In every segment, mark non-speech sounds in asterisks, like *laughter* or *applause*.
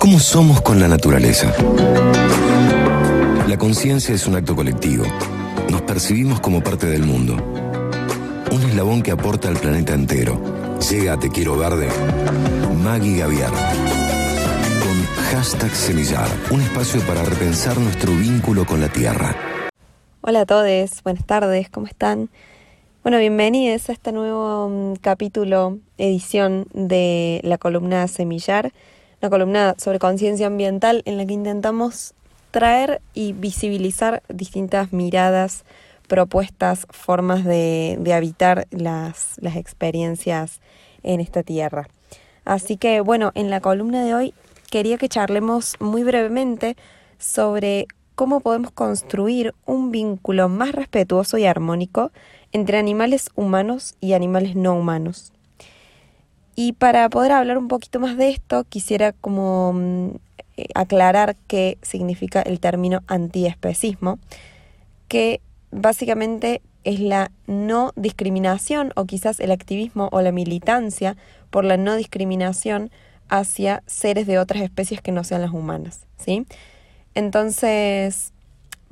¿Cómo somos con la naturaleza? La conciencia es un acto colectivo. Nos percibimos como parte del mundo. Un eslabón que aporta al planeta entero. Llega a Te Quiero Verde. Maggie Gaviar. Con hashtag Semillar. Un espacio para repensar nuestro vínculo con la tierra. Hola a todos, buenas tardes, ¿cómo están? Bueno, bienvenidos a este nuevo mm, capítulo, edición de la columna Semillar una columna sobre conciencia ambiental en la que intentamos traer y visibilizar distintas miradas, propuestas, formas de, habitar las, las experiencias en esta tierra. Así que bueno, en la columna de hoy quería que charlemos muy brevemente sobre cómo podemos construir un vínculo más respetuoso y armónico entre animales humanos y animales no humanos. Y para poder hablar un poquito más de esto, quisiera como mm, eh, aclarar qué significa el término antiespecismo, que básicamente es la no discriminación o quizás el activismo o la militancia por la no discriminación hacia seres de otras especies que no sean las humanas, ¿sí? Entonces,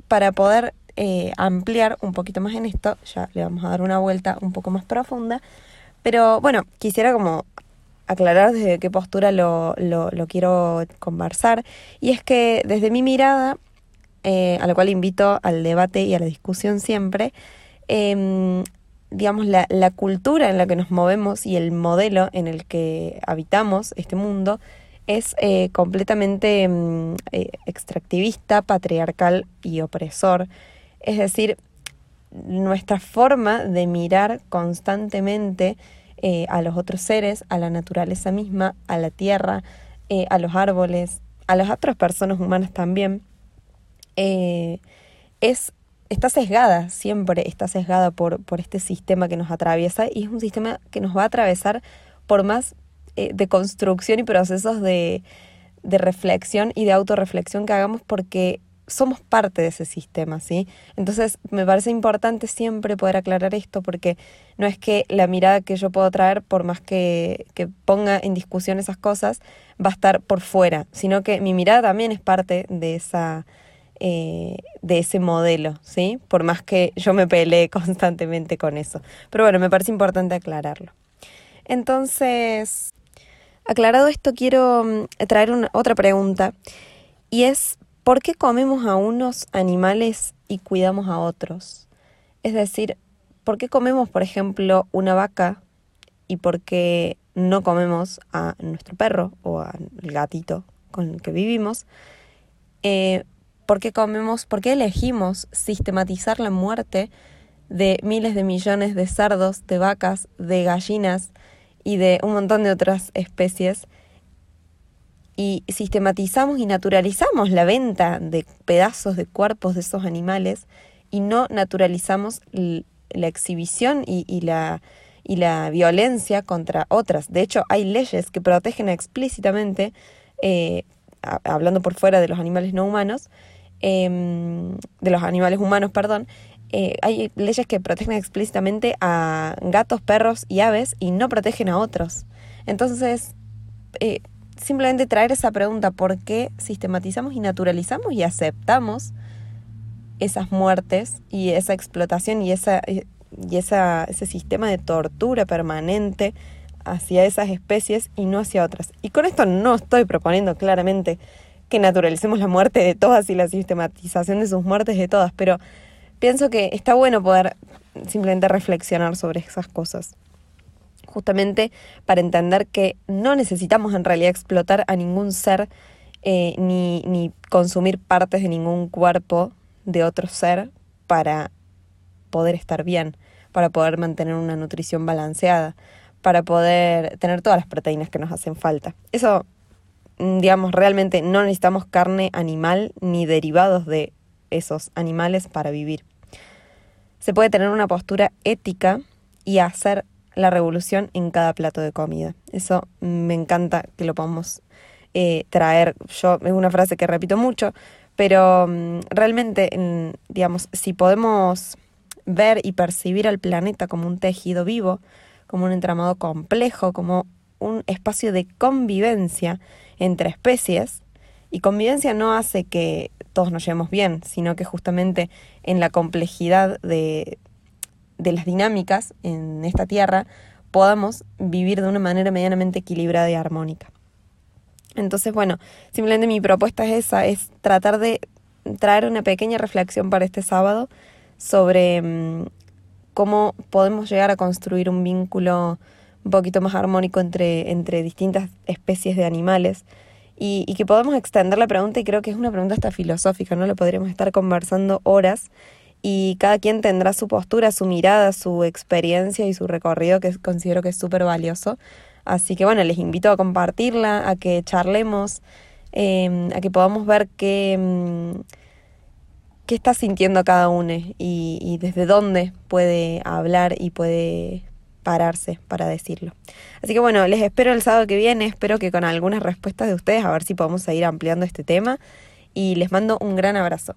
para poder eh, ampliar un poquito más en esto, ya le vamos a dar una vuelta un poco más profunda, pero bueno, quisiera como aclarar desde qué postura lo, lo, quiero conversar. Y es que desde mi mirada, eh, a la cual invito al debate y a la discusión siempre, em, digamos, la, la, cultura en la que nos movemos y el modelo en el que habitamos este mundo es eh, completamente em, eh, extractivista, patriarcal y opresor. Es decir, nuestra forma de mirar constantemente eh, a los otros seres, a la naturaleza misma, a la tierra, eh, a los árboles, a las otras personas humanas también, eh, es, está sesgada, siempre está sesgada por, por este sistema que nos atraviesa y es un sistema que nos va a atravesar por más de construcción y procesos de, de reflexión y de autorreflexión que hagamos porque somos parte de ese sistema, ¿sí? Entonces me parece importante siempre poder aclarar esto porque no es que la mirada que yo puedo traer, por más que, ponga en discusión esas cosas, va a estar por fuera, sino que mi mirada también es parte de esa... Eh, de ese modelo, ¿sí? Por más que yo me peleé *laughs* constantemente con eso. Pero bueno, me parece importante aclararlo. Entonces, aclarado esto, quiero mm, traer una, otra pregunta. Y es, ¿Por qué comemos a unos animales y cuidamos a otros? Es decir, ¿por qué comemos, por ejemplo, una vaca y por qué no comemos a nuestro perro o al gatito con el que vivimos? Eh, ¿Por qué comemos, por qué elegimos sistematizar la muerte de miles de millones de cerdos, de vacas, de gallinas y de un montón de otras especies? Y sistematizamos y naturalizamos la venta de pedazos de cuerpos de esos animales y no naturalizamos la exhibición y, la, y la violencia contra otras. De hecho, hay leyes que protegen explícitamente, eh, hablando por fuera de los animales no humanos, em, de los animales humanos, perdón, eh, hay leyes que protegen explícitamente a gatos, perros y aves y no protegen a otros. Entonces, eh, simplemente traer esa pregunta, ¿por qué sistematizamos y naturalizamos y aceptamos esas muertes y esa explotación y, esa, y esa, ese sistema de tortura permanente hacia esas especies y no hacia otras? Y con esto no estoy proponiendo claramente que naturalicemos la muerte de todas y la sistematización de sus muertes de todas, pero pienso que está bueno poder simplemente reflexionar sobre esas cosas justamente para entender que no necesitamos en realidad explotar a ningún ser eh, ni, ni consumir partes de ningún cuerpo de otro ser para poder estar bien, para poder mantener una nutrición balanceada, para poder tener todas las proteínas que nos hacen falta. Eso, mm, digamos, realmente no necesitamos carne animal ni derivados de esos animales para vivir. Se puede tener una postura ética y hacer la revolución en cada plato de comida. Eso me encanta que lo podamos eh, traer. Yo es una frase que repito mucho, pero mm, realmente, digamos, si podemos ver y percibir al planeta como un tejido vivo, como un entramado complejo, como un espacio de convivencia entre especies y convivencia no hace que todos nos llevemos bien, sino que justamente en la complejidad de, de las dinámicas en esta tierra podamos vivir de una manera medianamente equilibrada y armónica. Entonces, bueno, simplemente mi propuesta es esa, es tratar de traer una pequeña reflexión para este sábado sobre mm, cómo podemos llegar a construir un vínculo un poquito más armónico entre, entre distintas especies de animales y, y, que podamos extender la pregunta y creo que es una pregunta hasta filosófica, ¿no? Lo podríamos estar conversando horas y cada quien tendrá su postura, su mirada, su experiencia y su recorrido que considero que es súper valioso. Así que bueno, les invito a compartirla, a que charlemos, em, a que podamos ver qué, em, qué está sintiendo cada uno y, y desde dónde puede hablar y puede pararse para decirlo. Así que bueno, les espero el sábado que viene, espero que con algunas respuestas de ustedes, a ver si podemos seguir ampliando este tema y les mando un gran abrazo.